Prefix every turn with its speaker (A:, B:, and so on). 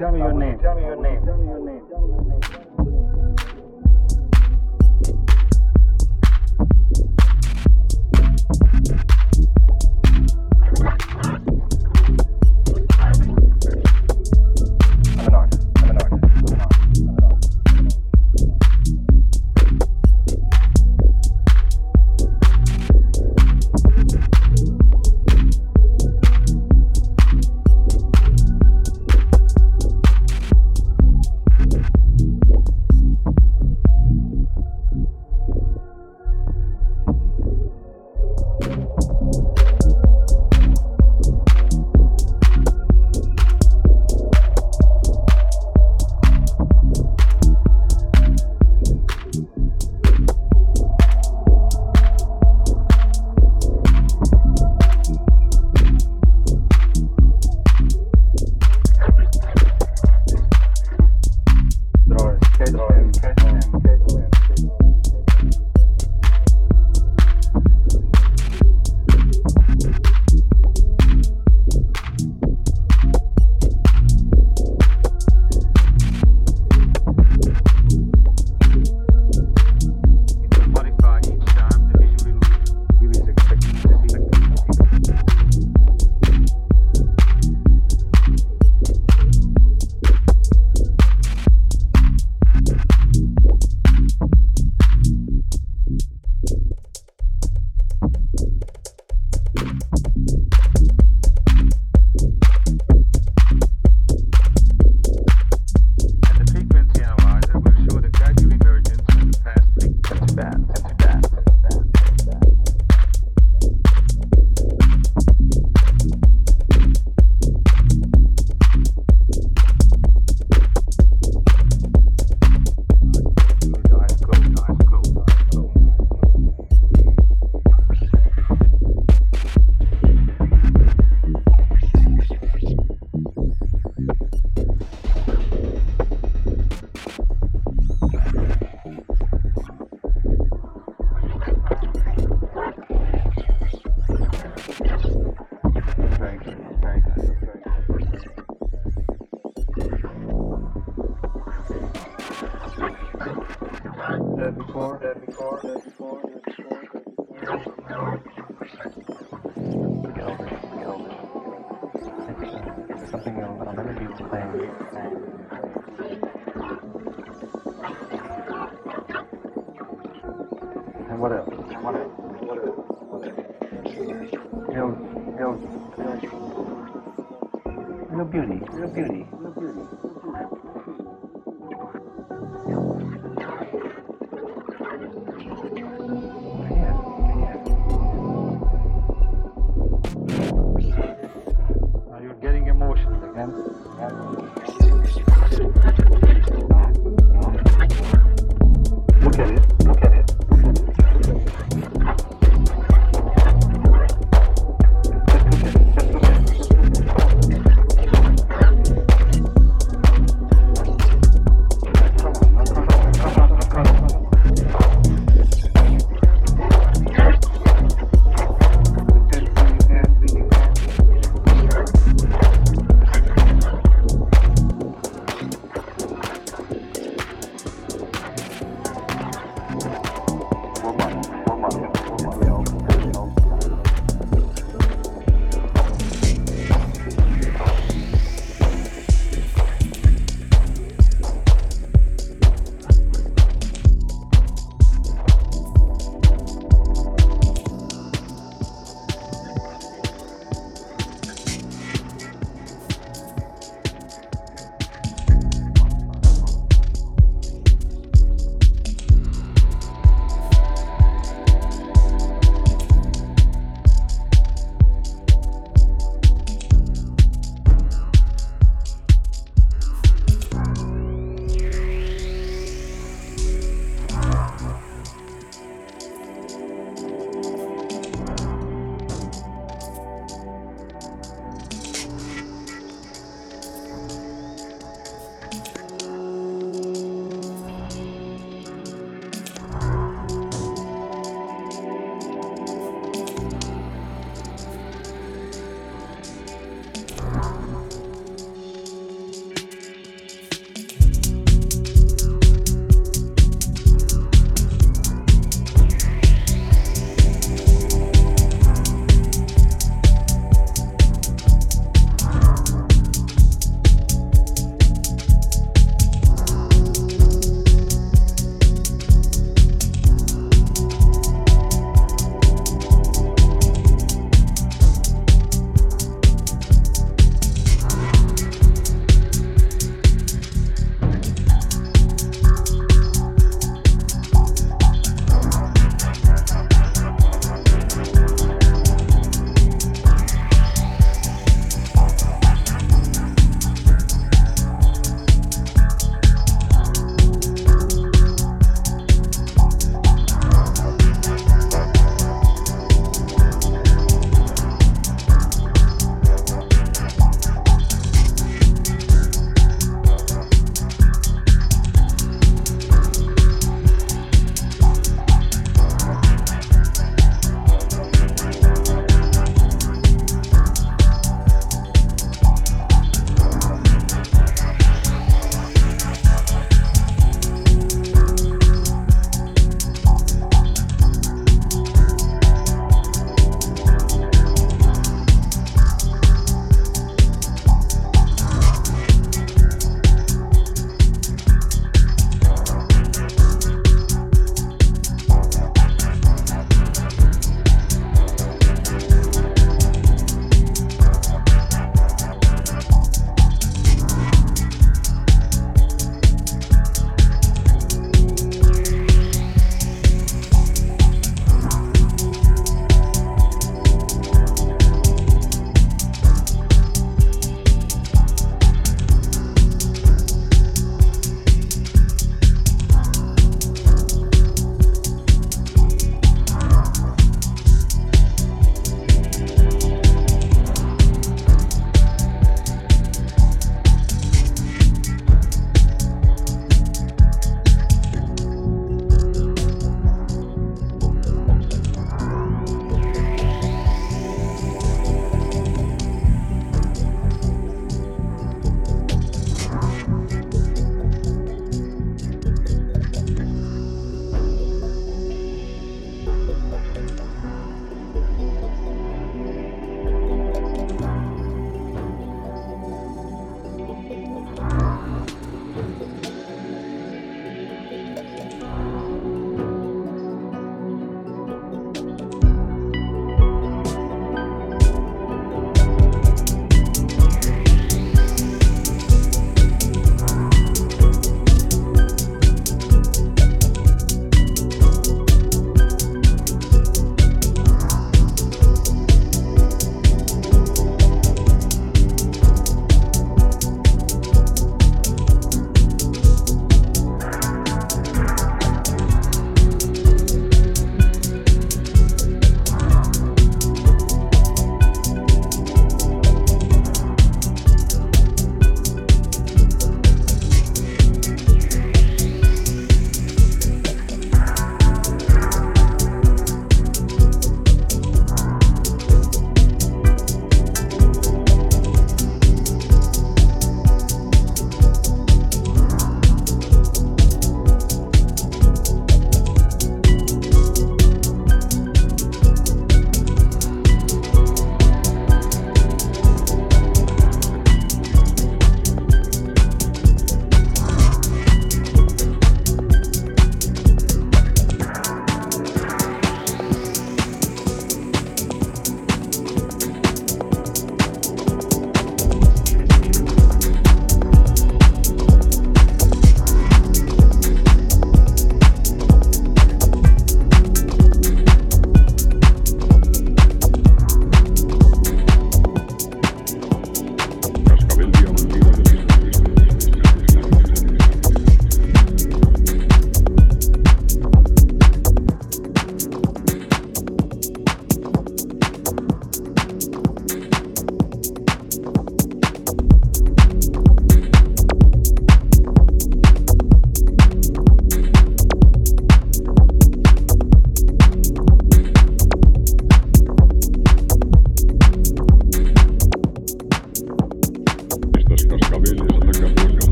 A: Tell me your name.